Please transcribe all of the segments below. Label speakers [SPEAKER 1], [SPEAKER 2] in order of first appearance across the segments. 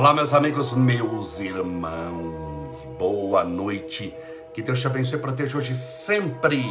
[SPEAKER 1] Olá, meus amigos, meus irmãos, boa noite. Que Deus te abençoe e proteja hoje sempre.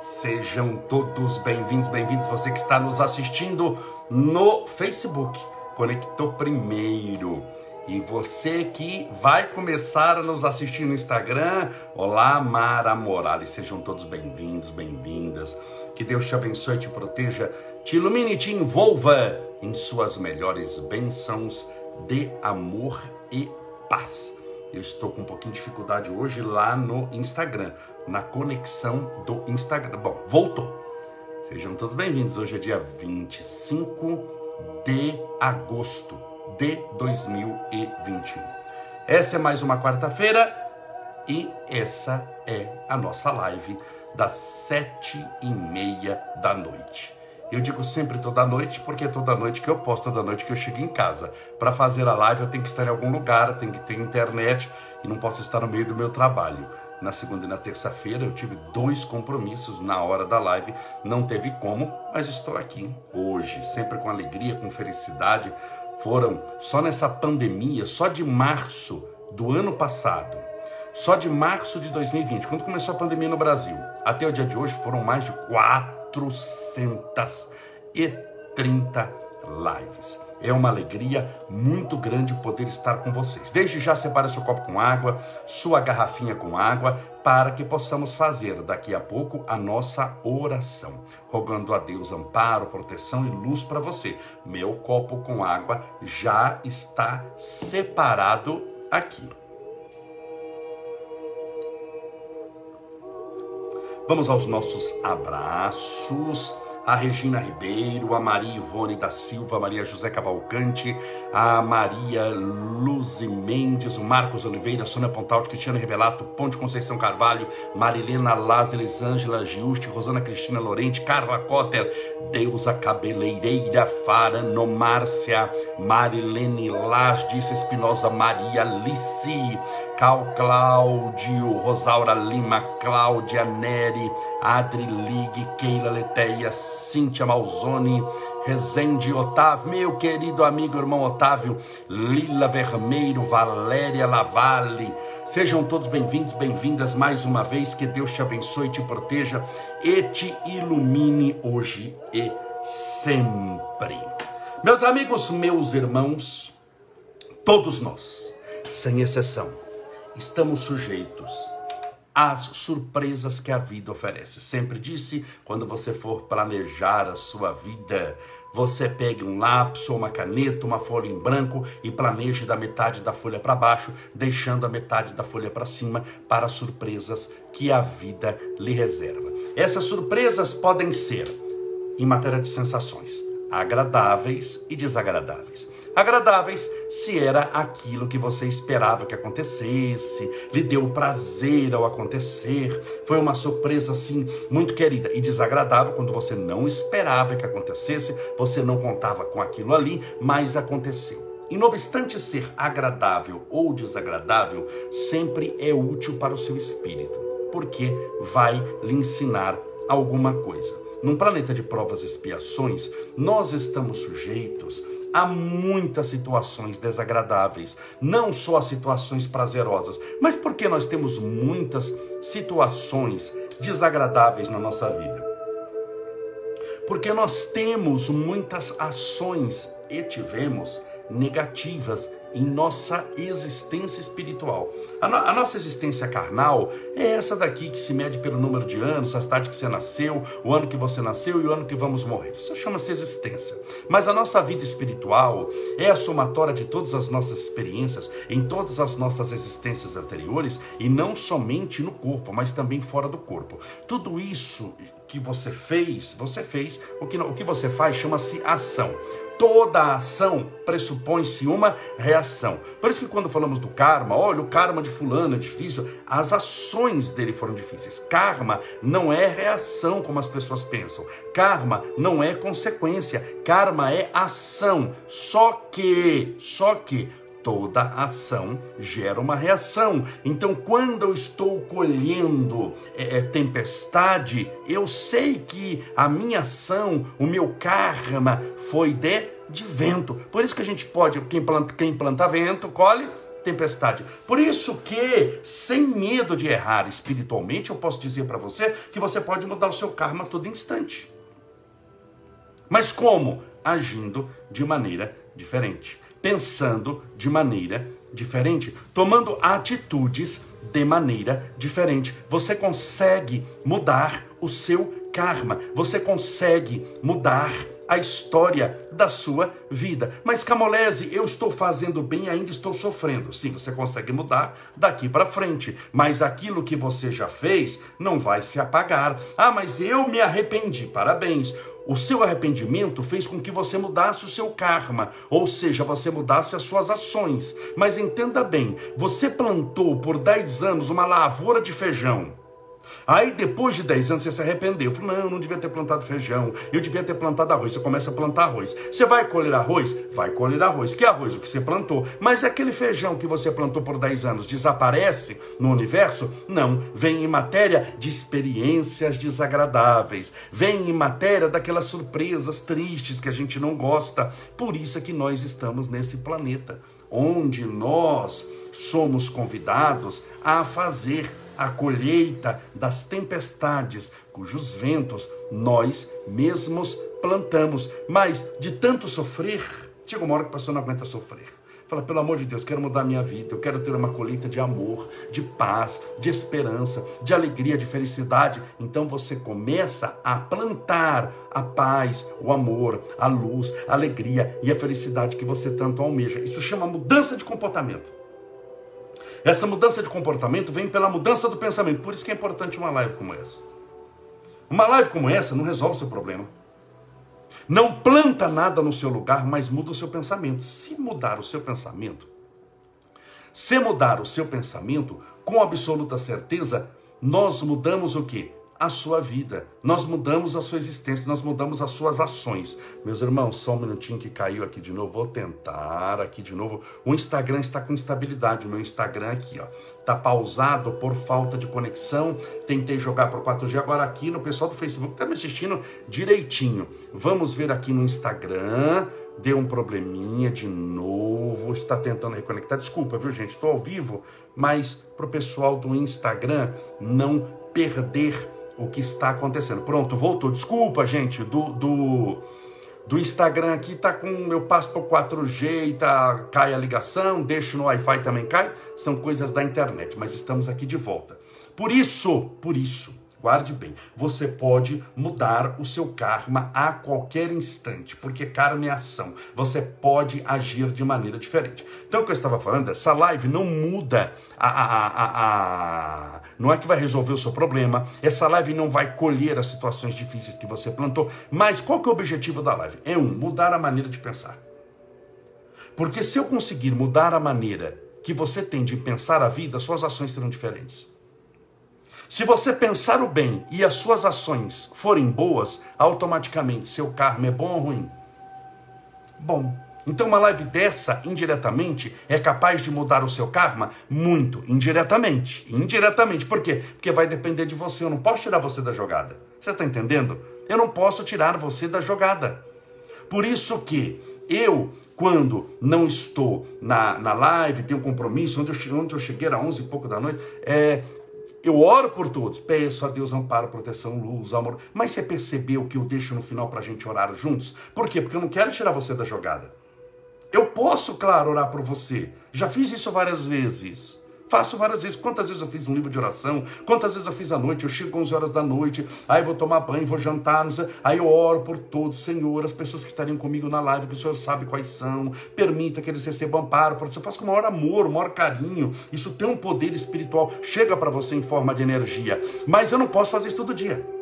[SPEAKER 1] Sejam todos bem-vindos, bem-vindos. Você que está nos assistindo no Facebook, conectou primeiro. E você que vai começar a nos assistir no Instagram, olá Mara Morales, sejam todos bem-vindos, bem-vindas. Que Deus te abençoe, te proteja, te ilumine e te envolva em suas melhores bênçãos de amor e paz. Eu estou com um pouquinho de dificuldade hoje lá no Instagram, na conexão do Instagram. Bom, voltou. Sejam todos bem-vindos. Hoje é dia 25 de agosto de 2021. Essa é mais uma quarta-feira e essa é a nossa live das sete e meia da noite. Eu digo sempre toda noite, porque é toda noite que eu posto, toda noite que eu chego em casa. Para fazer a live eu tenho que estar em algum lugar, tenho que ter internet e não posso estar no meio do meu trabalho. Na segunda e na terça-feira eu tive dois compromissos na hora da live, não teve como, mas estou aqui hoje, sempre com alegria, com felicidade, foram só nessa pandemia, só de março do ano passado, só de março de 2020, quando começou a pandemia no Brasil, até o dia de hoje foram mais de 430 lives. É uma alegria muito grande poder estar com vocês. Desde já separe seu copo com água, sua garrafinha com água, para que possamos fazer daqui a pouco a nossa oração, rogando a Deus amparo, proteção e luz para você. Meu copo com água já está separado aqui. Vamos aos nossos abraços. A Regina Ribeiro, a Maria Ivone da Silva, a Maria José Cavalcante, a Maria Luzi Mendes, o Marcos Oliveira, a Sônia Pontalti, Cristiano Revelato, Ponte Conceição Carvalho, Marilena Laz, Elisângela Giusti, Rosana Cristina Lorente, Carla Cotter, Deusa Cabeleireira, Farano Márcia, Marilene Laz, disse Espinosa, Maria Alice, Cal Cláudio, Rosaura Lima, Cláudia Neri, Adri Ligue, Keila Leteia, Cíntia Malzone, Rezende Otávio, meu querido amigo irmão Otávio, Lila Vermeiro, Valéria Lavalle, sejam todos bem-vindos, bem-vindas mais uma vez, que Deus te abençoe, te proteja e te ilumine hoje e sempre. Meus amigos, meus irmãos, todos nós, sem exceção, estamos sujeitos às surpresas que a vida oferece. Sempre disse, quando você for planejar a sua vida, você pegue um lápis ou uma caneta, uma folha em branco e planeje da metade da folha para baixo, deixando a metade da folha para cima para as surpresas que a vida lhe reserva. Essas surpresas podem ser em matéria de sensações, agradáveis e desagradáveis agradáveis se era aquilo que você esperava que acontecesse, lhe deu prazer ao acontecer, foi uma surpresa assim muito querida e desagradável quando você não esperava que acontecesse, você não contava com aquilo ali, mas aconteceu. E não obstante ser agradável ou desagradável, sempre é útil para o seu espírito, porque vai lhe ensinar alguma coisa. Num planeta de provas e expiações, nós estamos sujeitos há muitas situações desagradáveis, não só as situações prazerosas, mas porque nós temos muitas situações desagradáveis na nossa vida. Porque nós temos muitas ações e tivemos negativas em nossa existência espiritual. A, no, a, nossa existência carnal é essa daqui que se mede pelo número de anos, a cidade que você nasceu, o ano que você nasceu e o ano que vamos morrer. Isso chama-se existência. Mas a nossa vida espiritual é a somatória de todas as nossas experiências em todas as nossas existências anteriores e não somente no corpo, mas também fora do corpo. Tudo isso que você fez, você fez, o que, o que você faz chama-se ação toda ação pressupõe-se uma reação. Por isso que quando falamos do karma, olha, o karma de fulano é difícil, as ações dele foram difíceis. Karma não é reação como as pessoas pensam. Karma não é consequência. Karma é ação. Só que, só que toda ação gera uma reação. Então, quando eu estou colhendo é, é, tempestade, eu sei que a minha ação, o meu karma foi de de vento. Por isso que a gente pode, quem planta, quem planta vento, colhe tempestade. Por isso que, sem medo de errar espiritualmente, eu posso dizer para você que você pode mudar o seu karma a todo instante. Mas como? Agindo de maneira diferente, pensando de maneira diferente, tomando atitudes de maneira diferente. Você consegue mudar o seu karma, você consegue mudar a história da sua vida. Mas Camolese, eu estou fazendo bem e ainda estou sofrendo. Sim, você consegue mudar daqui para frente, mas aquilo que você já fez não vai se apagar. Ah, mas eu me arrependi. Parabéns. O seu arrependimento fez com que você mudasse o seu karma, ou seja, você mudasse as suas ações. Mas entenda bem, você plantou por 10 anos uma lavoura de feijão Aí depois de 10 anos você se arrependeu. Falou, não, eu não devia ter plantado feijão, eu devia ter plantado arroz. Você começa a plantar arroz. Você vai colher arroz? Vai colher arroz. Que arroz? O que você plantou. Mas aquele feijão que você plantou por 10 anos desaparece no universo? Não. Vem em matéria de experiências desagradáveis. Vem em matéria daquelas surpresas tristes que a gente não gosta. Por isso é que nós estamos nesse planeta, onde nós somos convidados a fazer a colheita das tempestades, cujos ventos nós mesmos plantamos. Mas de tanto sofrer, chega uma hora que a pessoa não aguenta sofrer. Fala, pelo amor de Deus, quero mudar minha vida, eu quero ter uma colheita de amor, de paz, de esperança, de alegria, de felicidade. Então você começa a plantar a paz, o amor, a luz, a alegria e a felicidade que você tanto almeja. Isso chama mudança de comportamento. Essa mudança de comportamento vem pela mudança do pensamento. Por isso que é importante uma live como essa. Uma live como essa não resolve o seu problema. Não planta nada no seu lugar, mas muda o seu pensamento. Se mudar o seu pensamento, se mudar o seu pensamento, com absoluta certeza, nós mudamos o que? A sua vida. Nós mudamos a sua existência, nós mudamos as suas ações. Meus irmãos, só um minutinho que caiu aqui de novo. Vou tentar aqui de novo. O Instagram está com instabilidade. O meu Instagram aqui, ó, tá pausado por falta de conexão. Tentei jogar por 4G agora aqui no pessoal do Facebook está me assistindo direitinho. Vamos ver aqui no Instagram. Deu um probleminha de novo, está tentando reconectar. Desculpa, viu, gente? Estou ao vivo, mas para o pessoal do Instagram não perder o que está acontecendo. Pronto, voltou. Desculpa, gente, do, do, do Instagram aqui tá com. Eu passo para 4G e tá, cai a ligação, deixo no Wi-Fi também cai. São coisas da internet, mas estamos aqui de volta. Por isso, por isso, Guarde bem, você pode mudar o seu karma a qualquer instante, porque karma é ação. Você pode agir de maneira diferente. Então, o que eu estava falando, essa live não muda a, a, a, a, Não é que vai resolver o seu problema, essa live não vai colher as situações difíceis que você plantou, mas qual que é o objetivo da live? É um, mudar a maneira de pensar. Porque se eu conseguir mudar a maneira que você tem de pensar a vida, suas ações serão diferentes. Se você pensar o bem e as suas ações forem boas, automaticamente seu karma é bom ou ruim? Bom. Então uma live dessa, indiretamente, é capaz de mudar o seu karma? Muito, indiretamente. Indiretamente. Por quê? Porque vai depender de você. Eu não posso tirar você da jogada. Você está entendendo? Eu não posso tirar você da jogada. Por isso que eu, quando não estou na, na live, tenho um compromisso, onde eu, onde eu cheguei às 11 e pouco da noite, é, eu oro por todos, peço a Deus amparo, proteção, luz, amor. Mas você percebeu que eu deixo no final para a gente orar juntos? Por quê? Porque eu não quero tirar você da jogada. Eu posso, claro, orar por você. Já fiz isso várias vezes. Faço várias vezes. Quantas vezes eu fiz um livro de oração? Quantas vezes eu fiz à noite? Eu chego 11 horas da noite, aí vou tomar banho, vou jantar, aí eu oro por todos, Senhor, as pessoas que estariam comigo na live, que o Senhor sabe quais são, permita que eles recebam amparo, você faz com o maior amor, o maior carinho. Isso tem um poder espiritual, chega para você em forma de energia. Mas eu não posso fazer isso todo dia.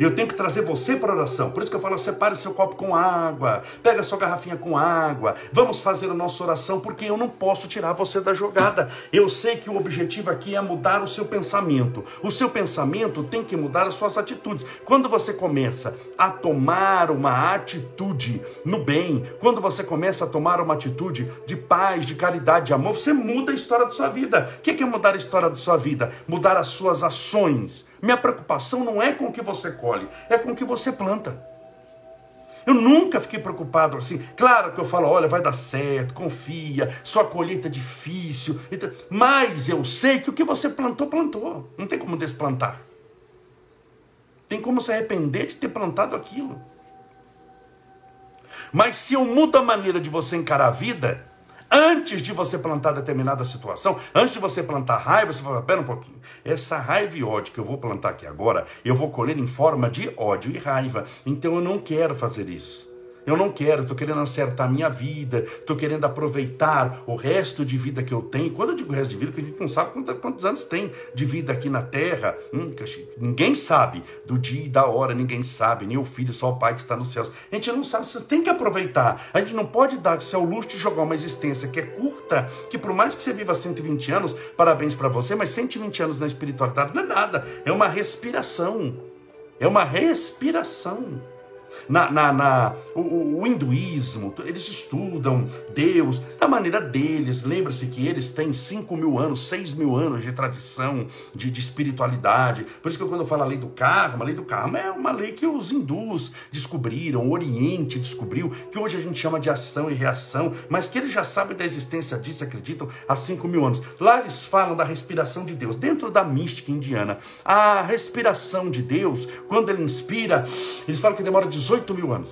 [SPEAKER 1] Eu tenho que trazer você para oração. Por isso que eu falo, separe seu copo com água, pega sua garrafinha com água, vamos fazer a nossa oração, porque eu não posso tirar você da jogada. Eu sei que o objetivo aqui é mudar o seu pensamento. O seu pensamento tem que mudar as suas atitudes. Quando você começa a tomar uma atitude no bem, quando você começa a tomar uma atitude de paz, de caridade, de amor, você muda a história da sua vida. O que é mudar a história da sua vida? Mudar as suas ações minha preocupação não é com o que você colhe, é com o que você planta. Eu nunca fiquei preocupado assim. Claro que eu falo, olha, vai dar certo, confia, sua colheita é difícil. Mas eu sei que o que você plantou, plantou. Não tem como desplantar. Tem como se arrepender de ter plantado aquilo. Mas se eu mudo a maneira de você encarar a vida, antes de você plantar determinada situação, antes de você plantar raiva, você fala, pera um pouquinho, essa raiva e ódio que eu vou plantar aqui agora, eu vou colher em forma de ódio e raiva. Então eu não quero fazer isso. Eu não quero, estou querendo acertar a minha vida, estou querendo aproveitar o resto de vida que eu tenho. Quando eu digo resto de vida, que a gente não sabe quantos, quantos anos tem de vida aqui na Terra. Hum, ninguém sabe do dia e da hora, ninguém sabe, nem o filho, só o pai que está nos céus. A gente não sabe, você tem que aproveitar. A gente não pode dar-se ao luxo de jogar uma existência que é curta, que por mais que você viva 120 anos, parabéns para você, mas 120 anos na espiritualidade não é nada, é uma respiração. É uma respiração na, na, na o, o, hinduísmo, eles estudam Deus da maneira deles. Lembra-se que eles têm 5 mil anos, 6 mil anos de tradição, de, de espiritualidade. Por isso que quando eu falo a lei do karma, a lei do karma é uma lei que os hindus descobriram, o Oriente descobriu, que hoje a gente chama de ação e reação, mas que eles já sabem da existência disso, acreditam, há 5 mil anos. Lá eles falam da respiração de Deus, dentro da mística indiana. A respiração de Deus, quando ele inspira, eles falam que demora 18 18 mil anos.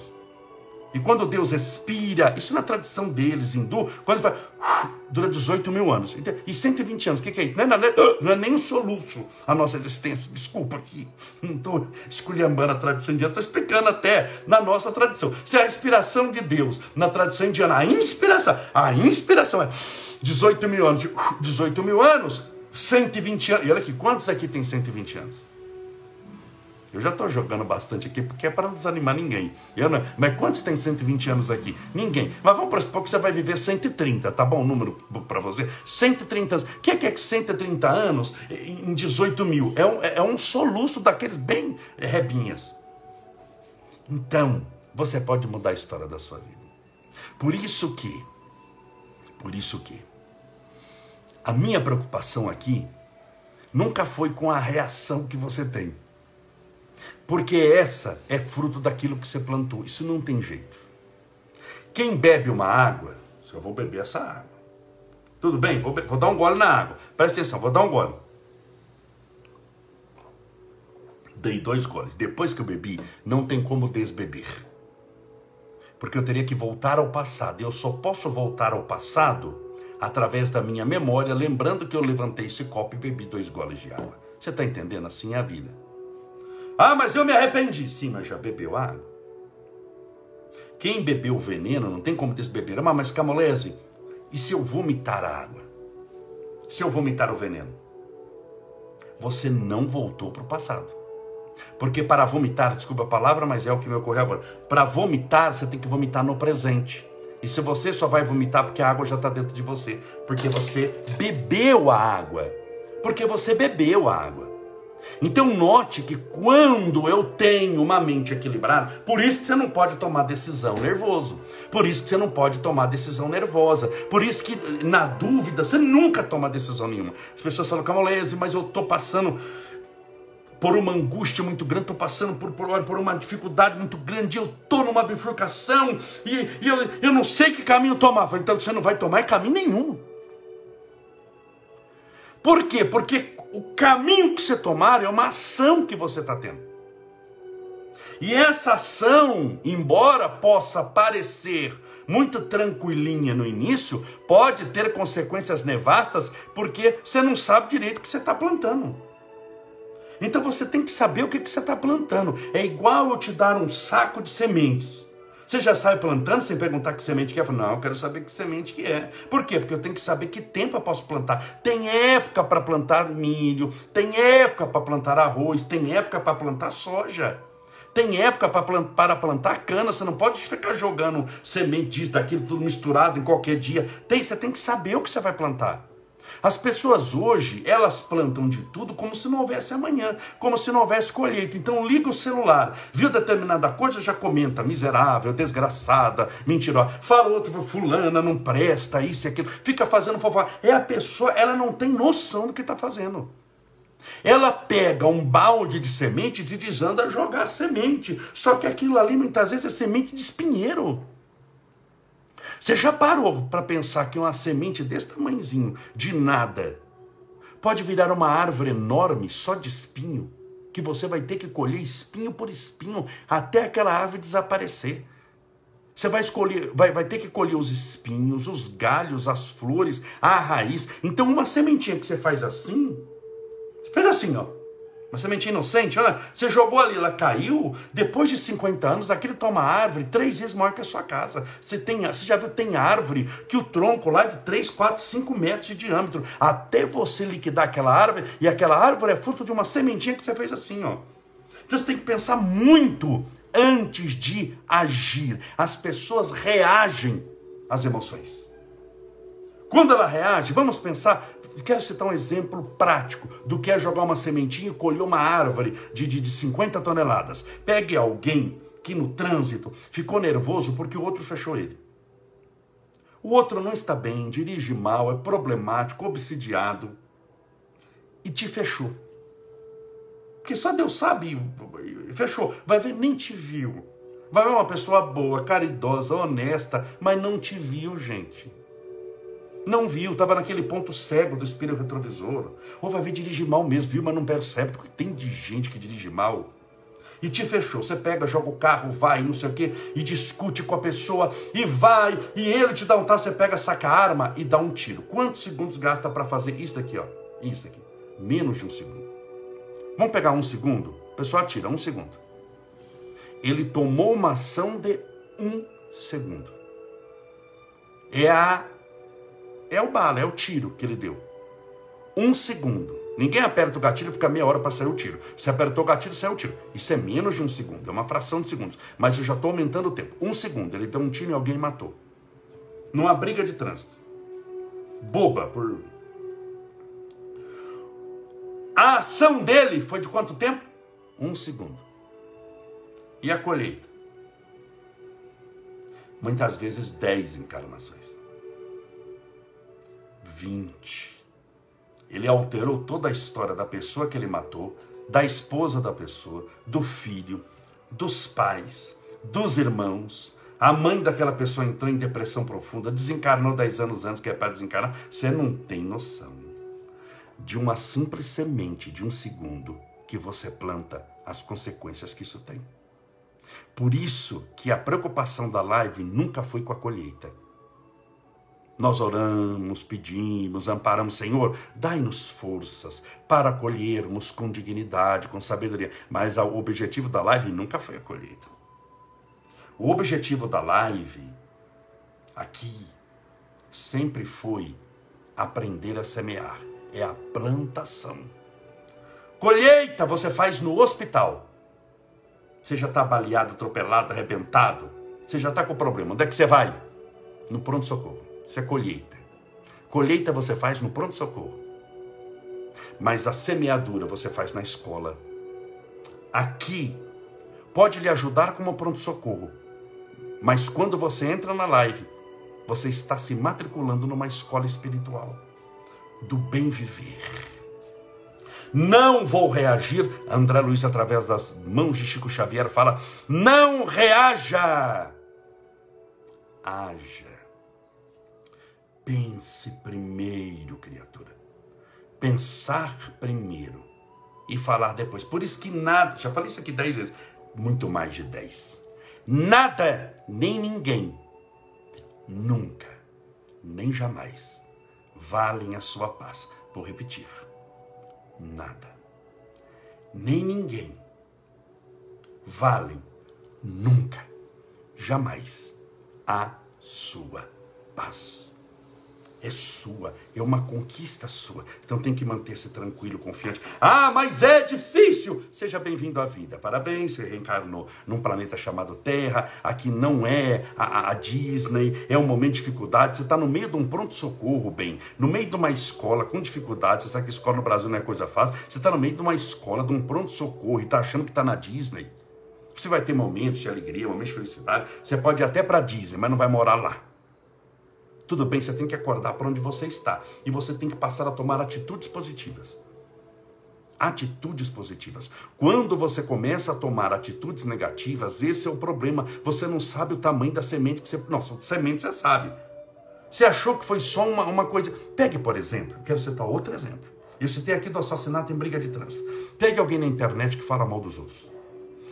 [SPEAKER 1] E quando Deus expira, isso na tradição deles, hindu, quando ele faz, dura 18 mil anos. E 120 anos, o que, que é isso? Não é, não, é, não é nem um soluço a nossa existência. Desculpa aqui, não estou esculhambando a tradição indiana, estou explicando até na nossa tradição. Se a respiração de Deus na tradição indiana, a inspiração, a inspiração é 18 mil anos, 18 mil anos, 120 anos. E olha aqui, quantos aqui tem 120 anos? Eu já estou jogando bastante aqui porque é para não desanimar ninguém. Eu não, mas quantos tem 120 anos aqui? Ninguém. Mas vamos para que você vai viver 130, tá bom o número para você? 130 anos. O que é que é 130 anos em 18 mil? É um, é um soluço daqueles bem rebinhas. Então, você pode mudar a história da sua vida. Por isso que, por isso que, a minha preocupação aqui nunca foi com a reação que você tem. Porque essa é fruto daquilo que você plantou. Isso não tem jeito. Quem bebe uma água, se eu vou beber essa água. Tudo bem, vou, vou dar um gole na água. Presta atenção, vou dar um gole. Dei dois goles. Depois que eu bebi, não tem como desbeber. Porque eu teria que voltar ao passado. E eu só posso voltar ao passado através da minha memória, lembrando que eu levantei esse copo e bebi dois goles de água. Você está entendendo? Assim é a vida. Ah, mas eu me arrependi. Sim, mas já bebeu água. Quem bebeu veneno não tem como desbeber. Ah, mas Camolese, e se eu vomitar a água? Se eu vomitar o veneno? Você não voltou para o passado. Porque para vomitar, desculpa a palavra, mas é o que me ocorreu agora. Para vomitar, você tem que vomitar no presente. E se você só vai vomitar porque a água já está dentro de você, porque você bebeu a água, porque você bebeu a água. Então note que quando eu tenho uma mente equilibrada, por isso que você não pode tomar decisão nervoso, por isso que você não pode tomar decisão nervosa, por isso que na dúvida você nunca toma decisão nenhuma. As pessoas falam, Camolese, mas eu estou passando por uma angústia muito grande, estou passando por, por, por, uma dificuldade muito grande, eu estou numa bifurcação e, e, eu, eu não sei que caminho tomar. Então você não vai tomar caminho nenhum. Por quê? Porque o caminho que você tomar é uma ação que você está tendo. E essa ação, embora possa parecer muito tranquilinha no início, pode ter consequências nevastas porque você não sabe direito o que você está plantando. Então você tem que saber o que, que você está plantando. É igual eu te dar um saco de sementes. Você já sai plantando sem perguntar que semente que é? Não, eu quero saber que semente que é. Por quê? Porque eu tenho que saber que tempo eu posso plantar. Tem época para plantar milho, tem época para plantar arroz, tem época para plantar soja. Tem época para plantar cana, você não pode ficar jogando semente disso, daquilo, tudo misturado em qualquer dia. Tem, você tem que saber o que você vai plantar. As pessoas hoje, elas plantam de tudo como se não houvesse amanhã, como se não houvesse colheita. Então liga o celular, viu determinada coisa, já comenta, miserável, desgraçada, mentirosa. Fala outro, fulana, não presta, isso e aquilo. Fica fazendo fofoca. É a pessoa, ela não tem noção do que está fazendo. Ela pega um balde de sementes e desanda a jogar semente. Só que aquilo ali muitas vezes é semente de espinheiro. Você já parou para pensar que uma semente desse tamanhozinho, de nada, pode virar uma árvore enorme só de espinho? Que você vai ter que colher espinho por espinho até aquela árvore desaparecer. Você vai escolher, vai, vai ter que colher os espinhos, os galhos, as flores, a raiz. Então, uma sementinha que você faz assim, fez assim, ó. Uma sementinha inocente, olha, você jogou ali, ela caiu, depois de 50 anos, aquilo toma árvore três vezes maior que a sua casa. Você, tem, você já viu, tem árvore que o tronco lá é de 3, 4, 5 metros de diâmetro, até você liquidar aquela árvore, e aquela árvore é fruto de uma sementinha que você fez assim, ó. Então você tem que pensar muito antes de agir. As pessoas reagem às emoções. Quando ela reage, vamos pensar, quero citar um exemplo prático do que é jogar uma sementinha e colher uma árvore de, de, de 50 toneladas. Pegue alguém que no trânsito ficou nervoso porque o outro fechou ele. O outro não está bem, dirige mal, é problemático, obsidiado e te fechou. Porque só Deus sabe, fechou. Vai ver, nem te viu. Vai ver uma pessoa boa, caridosa, honesta, mas não te viu, gente. Não viu, estava naquele ponto cego do espelho retrovisor. Ou vai ver dirigir mal mesmo, viu, mas não percebe, porque tem de gente que dirige mal. E te fechou. Você pega, joga o carro, vai, não sei o quê, e discute com a pessoa, e vai, e ele te dá um tapa, você pega, saca a arma e dá um tiro. Quantos segundos gasta para fazer isso daqui, ó? Isso daqui. Menos de um segundo. Vamos pegar um segundo? O pessoal atira, um segundo. Ele tomou uma ação de um segundo. É a é o bala, é o tiro que ele deu. Um segundo. Ninguém aperta o gatilho e fica meia hora para sair o tiro. Se apertou o gatilho, saiu o tiro. Isso é menos de um segundo, é uma fração de segundos. Mas eu já estou aumentando o tempo. Um segundo, ele deu um tiro e alguém matou. Numa briga de trânsito. Boba, por. A ação dele foi de quanto tempo? Um segundo. E a colheita? Muitas vezes dez encarnações. 20. Ele alterou toda a história da pessoa que ele matou, da esposa da pessoa, do filho, dos pais, dos irmãos. A mãe daquela pessoa entrou em depressão profunda, desencarnou 10 anos antes que é para desencarnar. Você não tem noção de uma simples semente de um segundo que você planta, as consequências que isso tem. Por isso que a preocupação da live nunca foi com a colheita, nós oramos, pedimos, amparamos, Senhor, dai-nos forças para colhermos com dignidade, com sabedoria. Mas o objetivo da live nunca foi a colheita. O objetivo da live aqui sempre foi aprender a semear, é a plantação. Colheita você faz no hospital. Você já está baleado, atropelado, arrebentado. Você já está com problema. Onde é que você vai? No pronto-socorro. Isso é colheita. Colheita você faz no pronto-socorro. Mas a semeadura você faz na escola. Aqui pode lhe ajudar como pronto-socorro. Mas quando você entra na live, você está se matriculando numa escola espiritual do bem viver. Não vou reagir. André Luiz, através das mãos de Chico Xavier, fala: não reaja, haja. Pense primeiro, criatura. Pensar primeiro e falar depois. Por isso que nada, já falei isso aqui dez vezes, muito mais de dez. Nada, nem ninguém, nunca, nem jamais, valem a sua paz. Vou repetir: nada, nem ninguém, valem nunca, jamais a sua paz é sua, é uma conquista sua. Então tem que manter-se tranquilo, confiante. Ah, mas é difícil! Seja bem-vindo à vida. Parabéns, você reencarnou num planeta chamado Terra. Aqui não é a, a Disney, é um momento de dificuldade. Você está no meio de um pronto-socorro, bem, no meio de uma escola com dificuldade. Você sabe que escola no Brasil não é coisa fácil. Você está no meio de uma escola, de um pronto-socorro e está achando que está na Disney. Você vai ter momentos de alegria, momentos de felicidade. Você pode ir até para Disney, mas não vai morar lá. Tudo bem, você tem que acordar para onde você está. E você tem que passar a tomar atitudes positivas. atitudes positivas. Quando você começa a tomar atitudes negativas, esse é o problema. Você não sabe o tamanho da semente que você. Nossa, semente você sabe. Você achou que foi só uma, uma coisa. Pegue, por exemplo, quero citar outro exemplo. Eu citei aqui do assassinato em briga de trânsito. Pegue alguém na internet que fala mal dos outros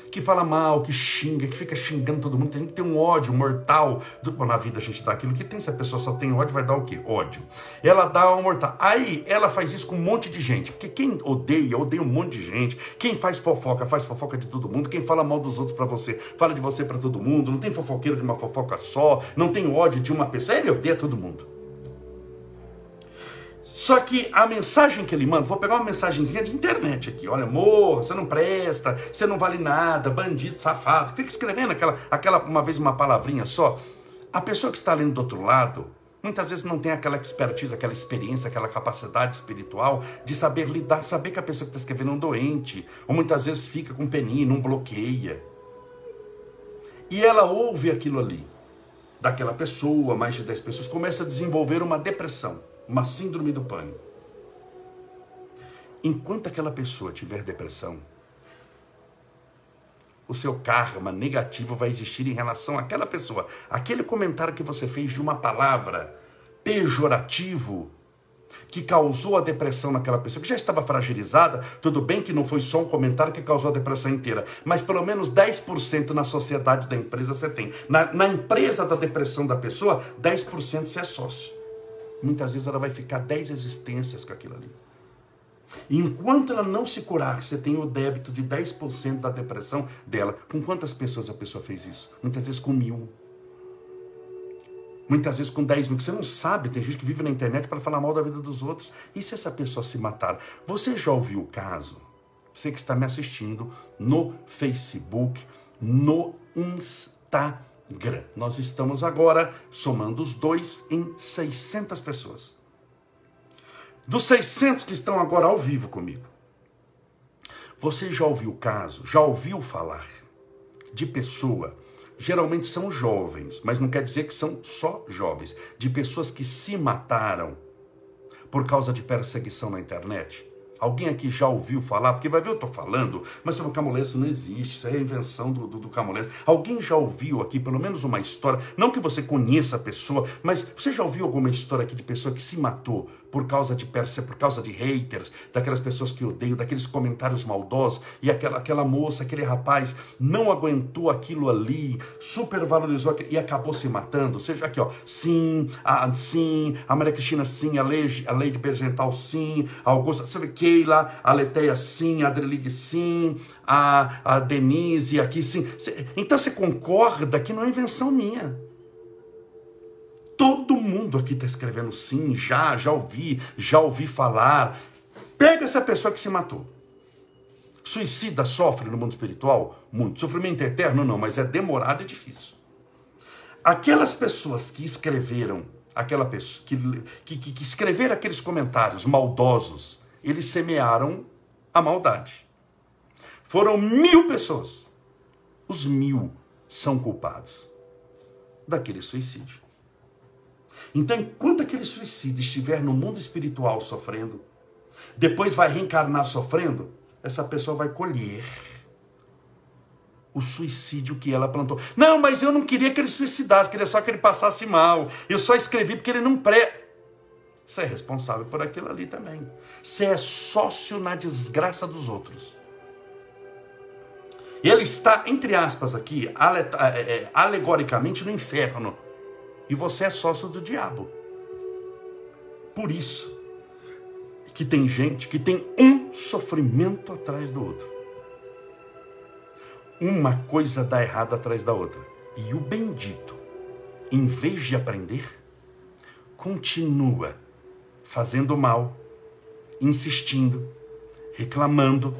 [SPEAKER 1] que fala mal, que xinga, que fica xingando todo mundo. Tem que ter um ódio mortal. Do... Bom, na vida a gente dá aquilo que tem. Se a pessoa só tem ódio, vai dar o quê? Ódio. Ela dá um mortal. Aí ela faz isso com um monte de gente. Porque quem odeia, odeia um monte de gente. Quem faz fofoca, faz fofoca de todo mundo. Quem fala mal dos outros para você, fala de você para todo mundo. Não tem fofoqueiro de uma fofoca só. Não tem ódio de uma pessoa. Ele odeia todo mundo. Só que a mensagem que ele manda, vou pegar uma mensagenzinha de internet aqui. Olha, morra, você não presta, você não vale nada, bandido, safado. Fica escrevendo aquela, aquela uma vez uma palavrinha só. A pessoa que está lendo do outro lado, muitas vezes não tem aquela expertise, aquela experiência, aquela capacidade espiritual de saber lidar, saber que a pessoa que está escrevendo é um doente, ou muitas vezes fica com peninha, não bloqueia. E ela ouve aquilo ali, daquela pessoa, mais de 10 pessoas, começa a desenvolver uma depressão uma síndrome do pânico. Enquanto aquela pessoa tiver depressão, o seu karma negativo vai existir em relação àquela pessoa. Aquele comentário que você fez de uma palavra pejorativo que causou a depressão naquela pessoa, que já estava fragilizada, tudo bem que não foi só um comentário que causou a depressão inteira, mas pelo menos 10% na sociedade da empresa você tem. Na, na empresa da depressão da pessoa, 10% você é sócio muitas vezes ela vai ficar 10 existências com aquilo ali. Enquanto ela não se curar, você tem o débito de 10% da depressão dela. Com quantas pessoas a pessoa fez isso? Muitas vezes com mil. Muitas vezes com 10 mil. Você não sabe, tem gente que vive na internet para falar mal da vida dos outros. E se essa pessoa se matar? Você já ouviu o caso? Você que está me assistindo no Facebook, no Instagram nós estamos agora somando os dois em 600 pessoas. Dos 600 que estão agora ao vivo comigo. Você já ouviu o caso, já ouviu falar de pessoa, geralmente são jovens, mas não quer dizer que são só jovens, de pessoas que se mataram por causa de perseguição na internet? Alguém aqui já ouviu falar? Porque vai ver, eu estou falando, mas seu camulês não existe, isso é a invenção do, do, do. Alguém já ouviu aqui pelo menos uma história, não que você conheça a pessoa, mas você já ouviu alguma história aqui de pessoa que se matou por causa de perse, por causa de haters, daquelas pessoas que odeiam, daqueles comentários maldosos, e aquela, aquela moça, aquele rapaz não aguentou aquilo ali, supervalorizou aquilo, e acabou se matando. Seja, aqui, ó, sim, a, sim, a Maria Cristina, sim, a Lei, a lei de Pergental, sim, a Augusta, sabe, Keila, a Leteia, sim, a Adrelige, sim, a, a Denise, aqui, sim. Então você concorda que não é invenção minha. Todo mundo aqui está escrevendo sim, já, já ouvi, já ouvi falar. Pega essa pessoa que se matou. Suicida sofre no mundo espiritual? Muito. Sofrimento eterno? Não, mas é demorado e difícil. Aquelas pessoas que escreveram, aquela pessoa que, que, que, escreveram aqueles comentários maldosos, eles semearam a maldade. Foram mil pessoas. Os mil são culpados daquele suicídio. Então, enquanto aquele suicídio estiver no mundo espiritual sofrendo, depois vai reencarnar sofrendo, essa pessoa vai colher o suicídio que ela plantou. Não, mas eu não queria que ele suicidasse, queria só que ele passasse mal. Eu só escrevi porque ele não pré. Você é responsável por aquilo ali também. Você é sócio na desgraça dos outros. Ele está, entre aspas, aqui, é, é, alegoricamente no inferno e você é sócio do diabo. Por isso que tem gente que tem um sofrimento atrás do outro. Uma coisa dá errado atrás da outra. E o bendito, em vez de aprender, continua fazendo mal, insistindo, reclamando,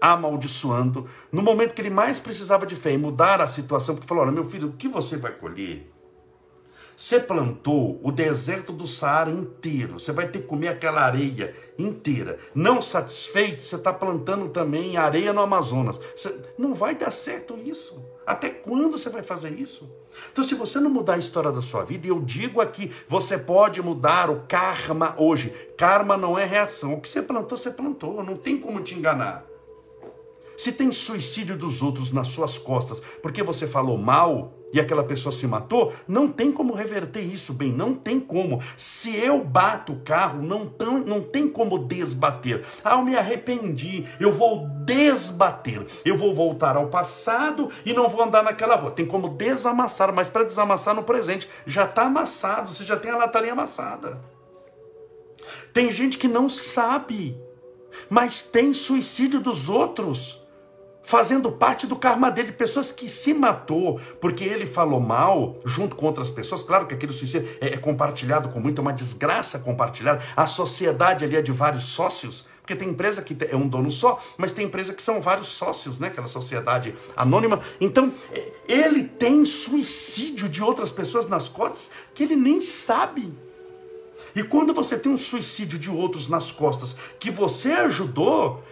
[SPEAKER 1] amaldiçoando, no momento que ele mais precisava de fé e mudar a situação, porque falou: Olha, meu filho, o que você vai colher? Você plantou o deserto do Saara inteiro. Você vai ter que comer aquela areia inteira. Não satisfeito, você está plantando também areia no Amazonas. Não vai dar certo isso. Até quando você vai fazer isso? Então, se você não mudar a história da sua vida, e eu digo aqui, você pode mudar o karma hoje. Karma não é reação. O que você plantou, você plantou. Não tem como te enganar. Se tem suicídio dos outros nas suas costas porque você falou mal e aquela pessoa se matou, não tem como reverter isso, bem, não tem como. Se eu bato o carro, não, tão, não tem como desbater. Ah, eu me arrependi, eu vou desbater. Eu vou voltar ao passado e não vou andar naquela rua. Tem como desamassar, mas para desamassar no presente, já está amassado, você já tem a lataria amassada. Tem gente que não sabe, mas tem suicídio dos outros fazendo parte do karma dele, pessoas que se matou porque ele falou mal junto com outras pessoas. Claro que aquele suicídio é, é compartilhado com muito, é uma desgraça compartilhada. A sociedade ali é de vários sócios. Porque tem empresa que é um dono só, mas tem empresa que são vários sócios, né? Aquela sociedade anônima. Então, é, ele tem suicídio de outras pessoas nas costas que ele nem sabe. E quando você tem um suicídio de outros nas costas que você ajudou,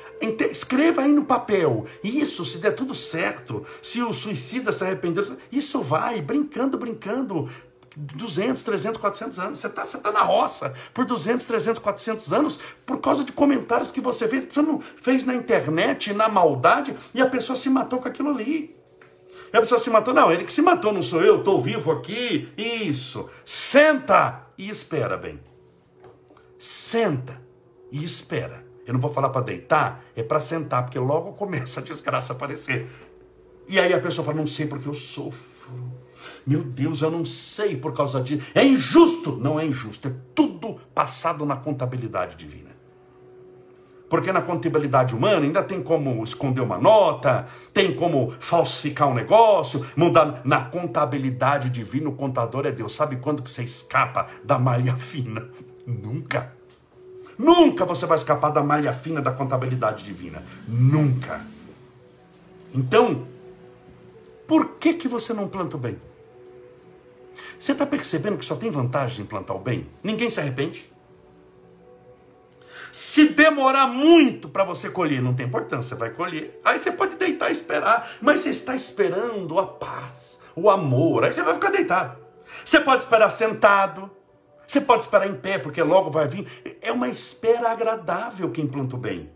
[SPEAKER 1] Escreva aí no papel. Isso, se der tudo certo, se o suicida se arrepender, isso vai, brincando, brincando. 200, 300, 400 anos. Você está você tá na roça por 200, 300, 400 anos por causa de comentários que você fez. Você não fez na internet, na maldade, e a pessoa se matou com aquilo ali. E a pessoa se matou. Não, ele que se matou, não sou eu, estou vivo aqui. Isso. Senta e espera bem. Senta e espera. Eu não vou falar para deitar, é para sentar, porque logo começa a desgraça a aparecer. E aí a pessoa fala: não sei porque eu sofro. Meu Deus, eu não sei por causa disso. É injusto. Não é injusto, é tudo passado na contabilidade divina. Porque na contabilidade humana ainda tem como esconder uma nota, tem como falsificar um negócio, mudar. Na contabilidade divina, o contador é Deus. Sabe quando que você escapa da malha fina? Nunca. Nunca você vai escapar da malha fina da contabilidade divina. Nunca. Então, por que, que você não planta o bem? Você está percebendo que só tem vantagem em plantar o bem? Ninguém se arrepende. Se demorar muito para você colher, não tem importância, você vai colher. Aí você pode deitar e esperar, mas você está esperando a paz, o amor. Aí você vai ficar deitado. Você pode esperar sentado, você pode esperar em pé, porque logo vai vir. É uma espera agradável quem planta o bem.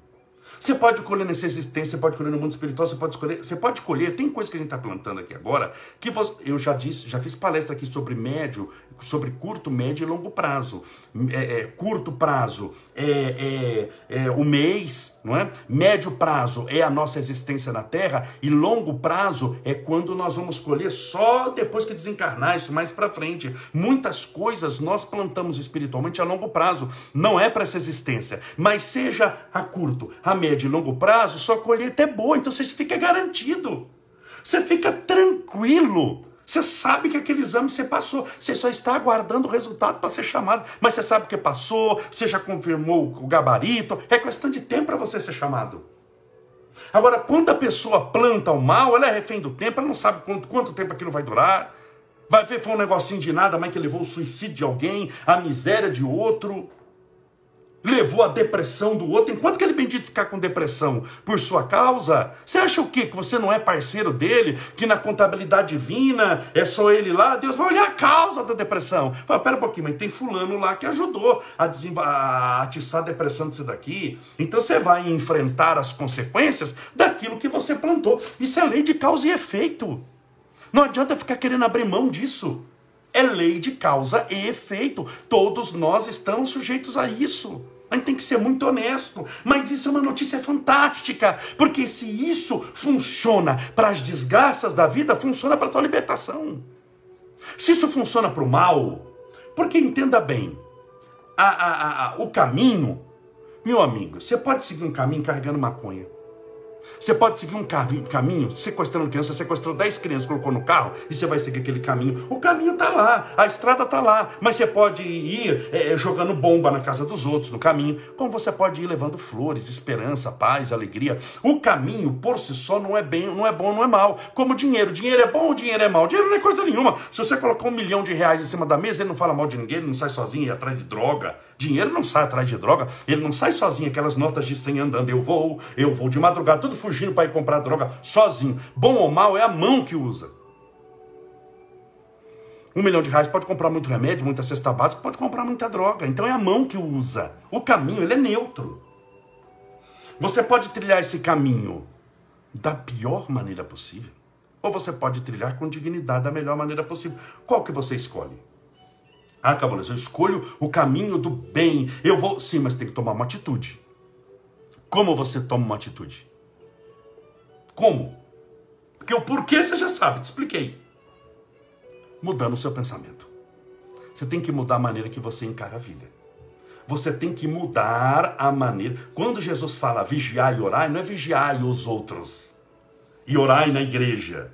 [SPEAKER 1] Você pode colher nessa existência, você pode colher no mundo espiritual, você pode escolher, você pode colher. Tem coisa que a gente está plantando aqui agora que você, eu já disse, já fiz palestra aqui sobre médio, sobre curto, médio e longo prazo. É, é, curto prazo é, é, é, o mês, não é? Médio prazo é a nossa existência na Terra e longo prazo é quando nós vamos colher só depois que desencarnar, isso mais para frente. Muitas coisas nós plantamos espiritualmente a longo prazo, não é para essa existência, mas seja a curto, a médio e longo prazo, sua colheita é boa, então você fica garantido. Você fica tranquilo. Você sabe que aquele exame você passou, você só está aguardando o resultado para ser chamado, mas você sabe que passou, você já confirmou o gabarito, é questão de tempo para você ser chamado. Agora, quando a pessoa planta o mal, ela é refém do tempo, ela não sabe quanto, quanto tempo aquilo vai durar. Vai ver, foi um negocinho de nada, mas que levou o suicídio de alguém, a miséria de outro levou a depressão do outro, enquanto que ele bendito ficar com depressão por sua causa, você acha o quê? Que você não é parceiro dele, que na contabilidade divina é só ele lá, Deus vai olhar a causa da depressão. Fala, pera um pouquinho, mas tem fulano lá que ajudou a, a atiçar a depressão disso daqui. Então você vai enfrentar as consequências daquilo que você plantou. Isso é lei de causa e efeito. Não adianta ficar querendo abrir mão disso. É lei de causa e efeito. Todos nós estamos sujeitos a isso. A gente tem que ser muito honesto. Mas isso é uma notícia fantástica. Porque se isso funciona para as desgraças da vida, funciona para a tua libertação. Se isso funciona para o mal, porque entenda bem, a, a, a, o caminho, meu amigo, você pode seguir um caminho carregando maconha. Você pode seguir um caminho, sequestrando criança, sequestrou 10 crianças, colocou no carro e você vai seguir aquele caminho. O caminho está lá, a estrada está lá, mas você pode ir é, jogando bomba na casa dos outros no caminho, como você pode ir levando flores, esperança, paz, alegria. O caminho por si só não é bem, não é bom, não é mal. Como dinheiro, dinheiro é bom ou dinheiro é mal? Dinheiro não é coisa nenhuma. Se você colocar um milhão de reais em cima da mesa, ele não fala mal de ninguém, ele não sai sozinho e atrás de droga. Dinheiro não sai atrás de droga, ele não sai sozinho, aquelas notas de 100 andando, eu vou, eu vou de madrugada, tudo fugindo para ir comprar droga sozinho. Bom ou mal é a mão que usa. Um milhão de reais pode comprar muito remédio, muita cesta básica, pode comprar muita droga. Então é a mão que usa. O caminho, ele é neutro. Você pode trilhar esse caminho da pior maneira possível, ou você pode trilhar com dignidade da melhor maneira possível. Qual que você escolhe? Ah, cabalista, eu escolho o caminho do bem. Eu vou. Sim, mas tem que tomar uma atitude. Como você toma uma atitude? Como? Porque o porquê você já sabe, te expliquei. Mudando o seu pensamento. Você tem que mudar a maneira que você encara a vida. Você tem que mudar a maneira. Quando Jesus fala vigiar e orar, não é vigiar os outros e orar na igreja.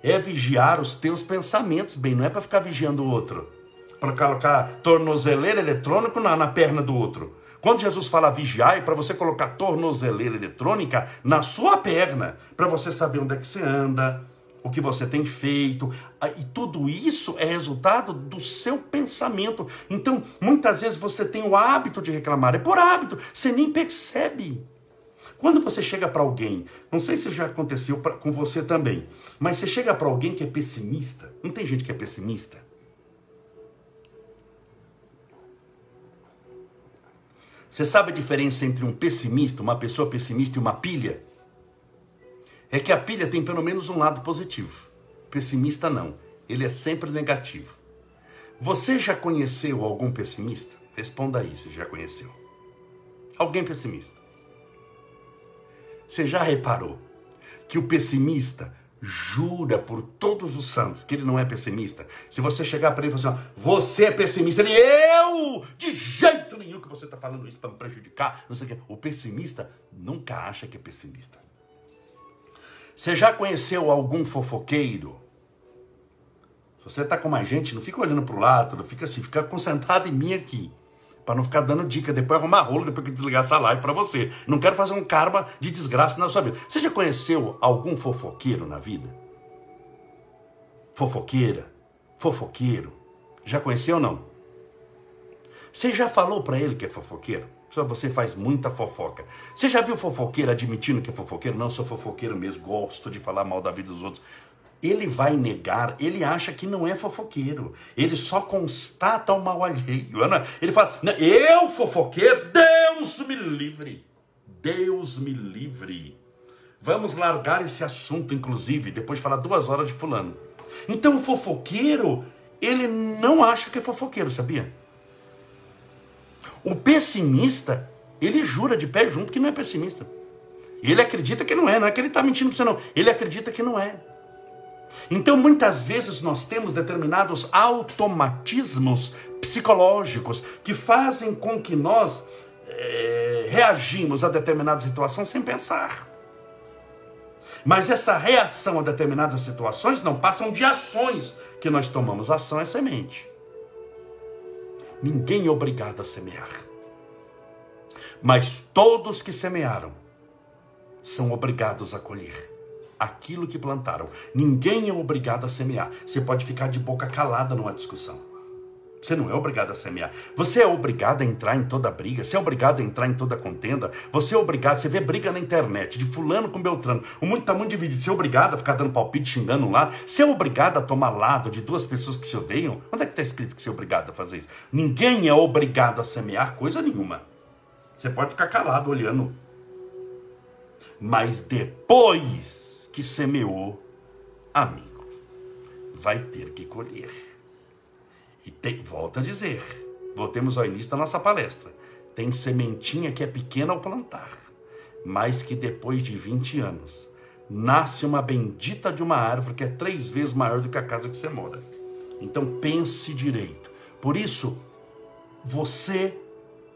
[SPEAKER 1] É vigiar os teus pensamentos, bem, não é para ficar vigiando o outro para colocar tornozeleira eletrônico na, na perna do outro. Quando Jesus fala vigiar, é para você colocar tornozeleira eletrônica na sua perna, para você saber onde é que você anda, o que você tem feito. Ah, e tudo isso é resultado do seu pensamento. Então, muitas vezes você tem o hábito de reclamar, é por hábito, você nem percebe. Quando você chega para alguém, não sei se já aconteceu pra, com você também, mas você chega para alguém que é pessimista, não tem gente que é pessimista? Você sabe a diferença entre um pessimista, uma pessoa pessimista e uma pilha? É que a pilha tem pelo menos um lado positivo. Pessimista não, ele é sempre negativo. Você já conheceu algum pessimista? Responda aí se já conheceu. Alguém pessimista? Você já reparou que o pessimista jura por todos os santos que ele não é pessimista. Se você chegar para ele e falar assim, você é pessimista, ele, eu, de jeito nenhum que você está falando isso para me prejudicar, não sei o quê. O pessimista nunca acha que é pessimista. Você já conheceu algum fofoqueiro? Se você está com mais gente, não fica olhando para o lado, não fica assim, fica concentrado em mim aqui para não ficar dando dica, depois arrumar rolo, depois que desligar essa live para você. Não quero fazer um karma de desgraça na sua vida. Você já conheceu algum fofoqueiro na vida? Fofoqueira? Fofoqueiro? Já conheceu ou não? Você já falou para ele que é fofoqueiro? Só você faz muita fofoca. Você já viu fofoqueiro admitindo que é fofoqueiro? Não, sou fofoqueiro mesmo, gosto de falar mal da vida dos outros ele vai negar, ele acha que não é fofoqueiro. Ele só constata o mal alheio. Ele fala, eu fofoqueiro, Deus me livre. Deus me livre. Vamos largar esse assunto, inclusive, depois de falar duas horas de fulano. Então o fofoqueiro, ele não acha que é fofoqueiro, sabia? O pessimista, ele jura de pé junto que não é pessimista. Ele acredita que não é, não é que ele está mentindo para você, não. Ele acredita que não é. Então, muitas vezes nós temos determinados automatismos psicológicos que fazem com que nós é, reagimos a determinadas situações sem pensar. Mas essa reação a determinadas situações não passam de ações que nós tomamos. Ação é semente. Ninguém é obrigado a semear. Mas todos que semearam são obrigados a colher aquilo que plantaram. Ninguém é obrigado a semear. Você pode ficar de boca calada numa discussão. Você não é obrigado a semear. Você é obrigado a entrar em toda briga. Você é obrigado a entrar em toda contenda. Você é obrigado. Você vê briga na internet de fulano com beltrano. O mundo está muito dividido. Você é obrigado a ficar dando palpite, xingando um lado. Você é obrigado a tomar lado de duas pessoas que se odeiam. Onde é que está escrito que você é obrigado a fazer isso? Ninguém é obrigado a semear coisa nenhuma. Você pode ficar calado olhando. Mas depois que semeou, amigo, vai ter que colher. E tem, volta a dizer, voltemos ao início da nossa palestra. Tem sementinha que é pequena ao plantar, mas que depois de 20 anos nasce uma bendita de uma árvore que é três vezes maior do que a casa que você mora. Então pense direito. Por isso, você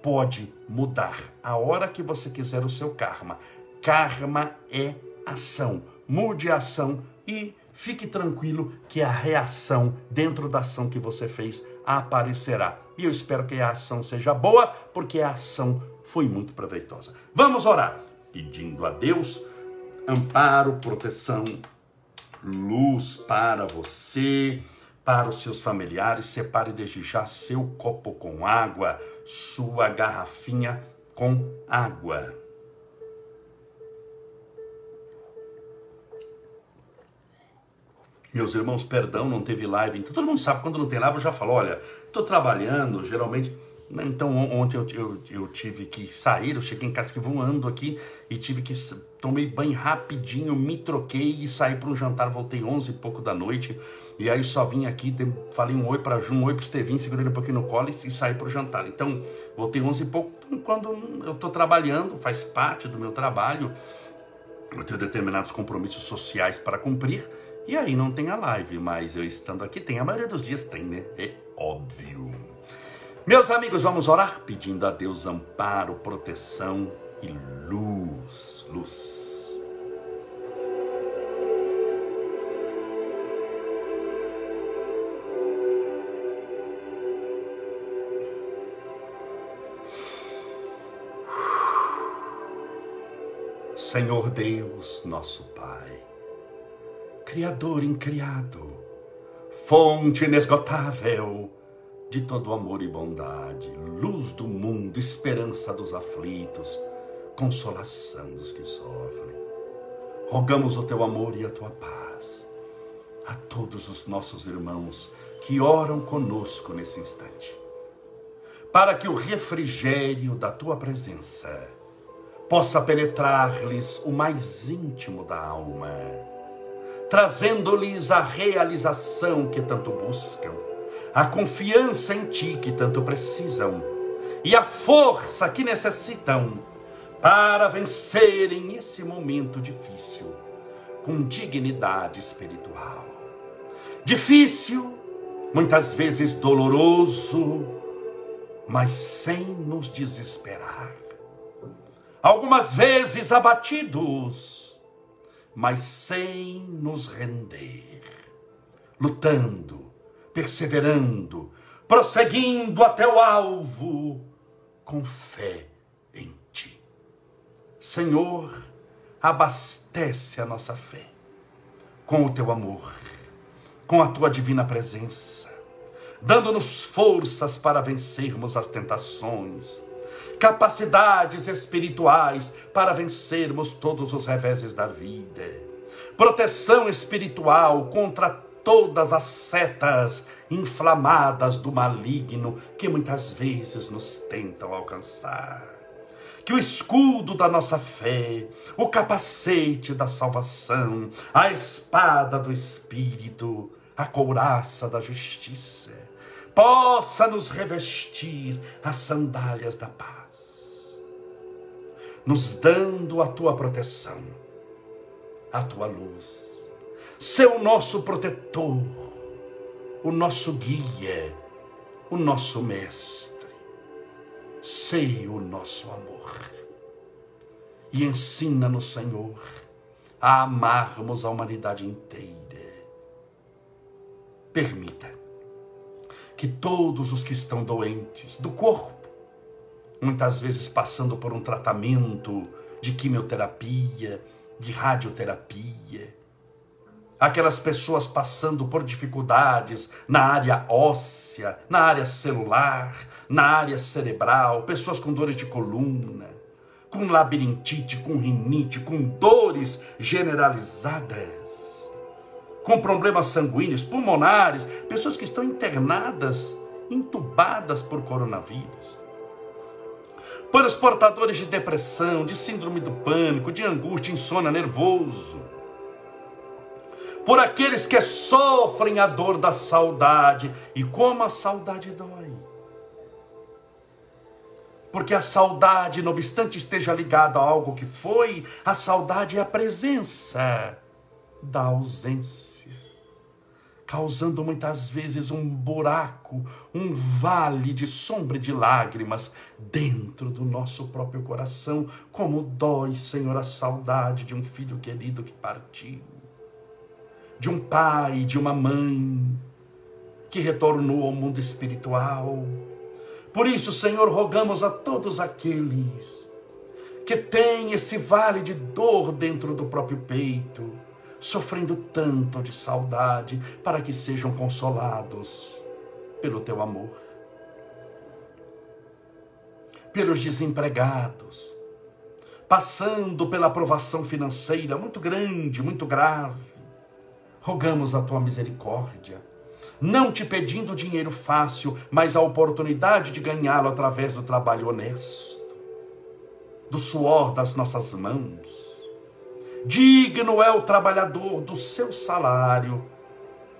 [SPEAKER 1] pode mudar a hora que você quiser o seu karma Karma é ação. Mude a ação e fique tranquilo que a reação dentro da ação que você fez aparecerá. E eu espero que a ação seja boa, porque a ação foi muito proveitosa. Vamos orar, pedindo a Deus amparo, proteção, luz para você, para os seus familiares. Separe desde já seu copo com água, sua garrafinha com água. Meus irmãos, perdão, não teve live. Então, todo mundo sabe, quando não tem live, eu já falo, olha, estou trabalhando, geralmente... Né, então, ontem eu, eu, eu, tive que sair, eu cheguei em casa que voando aqui e tive que... Tomei banho rapidinho, me troquei e saí para um jantar, voltei 11 e pouco da noite. E aí só vim aqui, falei um oi para Ju, um oi para Estevinho, segurei um pouquinho no colo e, e saí para o jantar. Então, voltei 11 e pouco. Então, quando eu estou trabalhando, faz parte do meu trabalho, eu tenho determinados compromissos sociais para cumprir. E aí não tem a live, mas eu estando aqui tem. A maioria dos dias tem, né? É óbvio. Meus amigos, vamos orar pedindo a Deus amparo, proteção e luz. Luz. Senhor Deus, nosso Pai Criador incriado, fonte inesgotável de todo amor e bondade, luz do mundo, esperança dos aflitos, consolação dos que sofrem. Rogamos o teu amor e a tua paz a todos os nossos irmãos que oram conosco nesse instante, para que o refrigério da tua presença possa penetrar-lhes o mais íntimo da alma trazendo-lhes a realização que tanto buscam, a confiança em ti que tanto precisam e a força que necessitam para vencerem esse momento difícil com dignidade espiritual. Difícil, muitas vezes doloroso, mas sem nos desesperar. Algumas vezes abatidos, mas sem nos render, lutando, perseverando, prosseguindo até o alvo, com fé em Ti. Senhor, abastece a nossa fé com o Teu amor, com a Tua divina presença, dando-nos forças para vencermos as tentações capacidades espirituais para vencermos todos os reveses da vida, proteção espiritual contra todas as setas inflamadas do maligno que muitas vezes nos tentam alcançar. Que o escudo da nossa fé, o capacete da salvação, a espada do Espírito, a couraça da justiça, possa nos revestir as sandálias da paz nos dando a tua proteção, a tua luz. Ser o nosso protetor, o nosso guia, o nosso mestre. Sei o nosso amor. E ensina-nos, Senhor, a amarmos a humanidade inteira. Permita que todos os que estão doentes do corpo, muitas vezes passando por um tratamento de quimioterapia, de radioterapia. Aquelas pessoas passando por dificuldades na área óssea, na área celular, na área cerebral, pessoas com dores de coluna, com labirintite, com rinite, com dores generalizadas, com problemas sanguíneos, pulmonares, pessoas que estão internadas, entubadas por coronavírus para os portadores de depressão, de síndrome do pânico, de angústia, insônia, nervoso, por aqueles que sofrem a dor da saudade e como a saudade dói. Porque a saudade, não obstante esteja ligada a algo que foi, a saudade é a presença da ausência. Causando muitas vezes um buraco, um vale de sombra e de lágrimas dentro do nosso próprio coração, como dói, Senhor, a saudade de um filho querido que partiu, de um pai, de uma mãe que retornou ao mundo espiritual. Por isso, Senhor, rogamos a todos aqueles que têm esse vale de dor dentro do próprio peito, sofrendo tanto de saudade, para que sejam consolados pelo teu amor. Pelos desempregados, passando pela provação financeira muito grande, muito grave, rogamos a tua misericórdia, não te pedindo dinheiro fácil, mas a oportunidade de ganhá-lo através do trabalho honesto, do suor das nossas mãos Digno é o trabalhador do seu salário.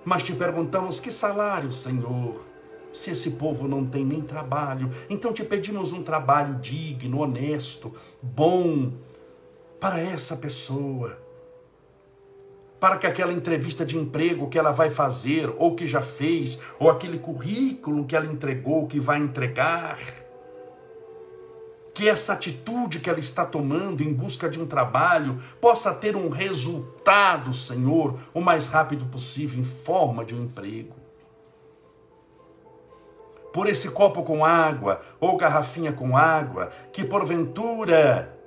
[SPEAKER 1] Mas te perguntamos: que salário, Senhor? Se esse povo não tem nem trabalho, então te pedimos um trabalho digno, honesto, bom para essa pessoa. Para que aquela entrevista de emprego que ela vai fazer, ou que já fez, ou aquele currículo que ela entregou, que vai entregar, que essa atitude que ela está tomando em busca de um trabalho possa ter um resultado, Senhor, o mais rápido possível, em forma de um emprego. Por esse copo com água ou garrafinha com água, que porventura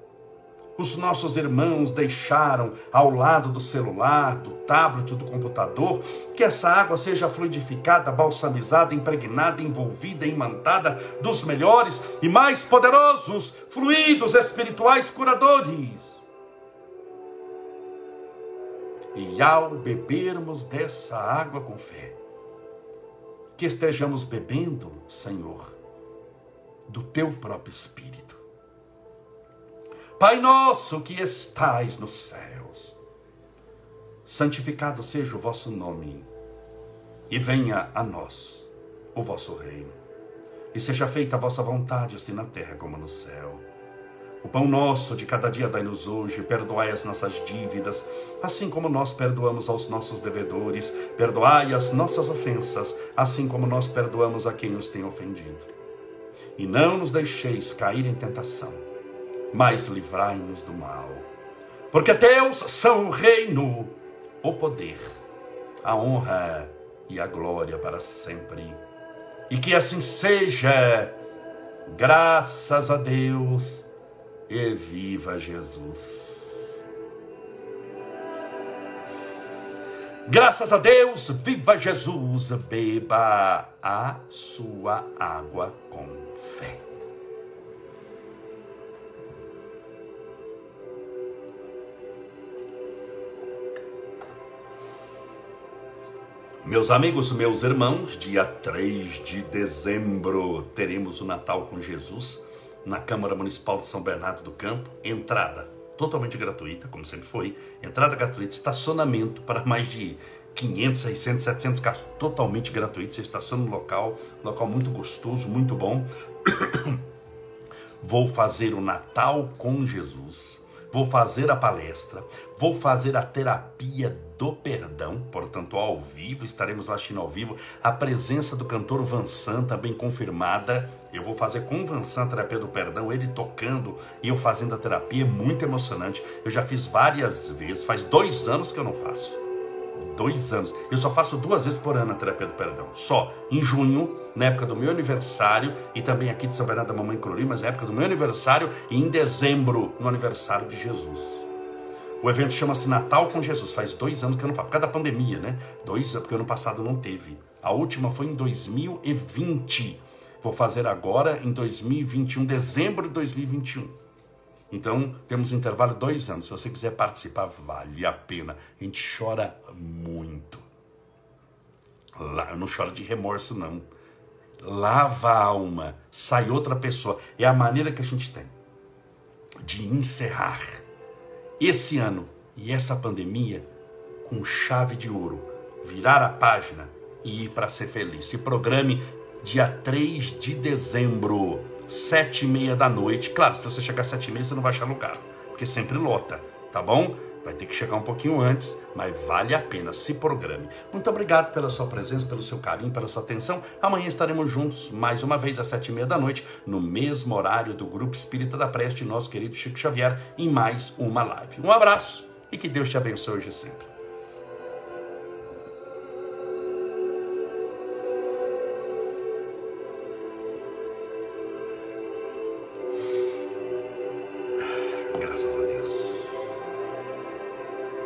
[SPEAKER 1] os nossos irmãos deixaram ao lado do celular, do tablet, do computador, que essa água seja fluidificada, balsamizada, impregnada, envolvida, imantada dos melhores e mais poderosos fluidos espirituais curadores. E ao bebermos dessa água com fé, que estejamos bebendo, Senhor, do teu próprio Espírito Pai nosso que estais nos céus, santificado seja o vosso nome, e venha a nós o vosso reino, e seja feita a vossa vontade, assim na terra como no céu. O pão nosso de cada dia dai-nos hoje, perdoai as nossas dívidas, assim como nós perdoamos aos nossos devedores, perdoai as nossas ofensas, assim como nós perdoamos a quem nos tem ofendido. E não nos deixeis cair em tentação, mas livrai-nos do mal. Porque teus são o reino, o poder, a honra e a glória para sempre. E que assim seja, graças a Deus, e viva Jesus. Graças a Deus, viva Jesus, beba a sua água com fé. Meus amigos, meus irmãos, dia 3 de dezembro teremos o Natal com Jesus na Câmara Municipal de São Bernardo do Campo. Entrada totalmente gratuita, como sempre foi. Entrada gratuita, estacionamento para mais de 500, 600, 700 carros, totalmente gratuito. Você estaciona no local, local muito gostoso, muito bom. Vou fazer o Natal com Jesus vou fazer a palestra, vou fazer a terapia do perdão, portanto, ao vivo, estaremos lá assistindo ao vivo, a presença do cantor Vansan também confirmada. Eu vou fazer com o Vansan a terapia do perdão, ele tocando e eu fazendo a terapia, é muito emocionante. Eu já fiz várias vezes, faz dois anos que eu não faço dois anos. Eu só faço duas vezes por ano a terapia do perdão. Só em junho, na época do meu aniversário, e também aqui de São Bernardo da Mamãe Clori, mas na época do meu aniversário, e em dezembro, no aniversário de Jesus. O evento chama-se Natal com Jesus. Faz dois anos que eu não faço, por causa da pandemia, né? Dois anos, porque ano passado não teve. A última foi em 2020. Vou fazer agora em 2021, dezembro de 2021. Então, temos um intervalo de dois anos. Se você quiser participar, vale a pena. A gente chora muito. Lá, eu não choro de remorso, não. Lava a alma, sai outra pessoa. É a maneira que a gente tem de encerrar esse ano e essa pandemia com chave de ouro. Virar a página e ir para ser feliz. Se programe dia 3 de dezembro sete e meia da noite. Claro, se você chegar às sete e meia, você não vai achar lugar, porque sempre lota, tá bom? Vai ter que chegar um pouquinho antes, mas vale a pena, se programe. Muito obrigado pela sua presença, pelo seu carinho, pela sua atenção. Amanhã estaremos juntos, mais uma vez, às sete e meia da noite, no mesmo horário do Grupo Espírita da Preste, nosso querido Chico Xavier, em mais uma live. Um abraço e que Deus te abençoe hoje sempre.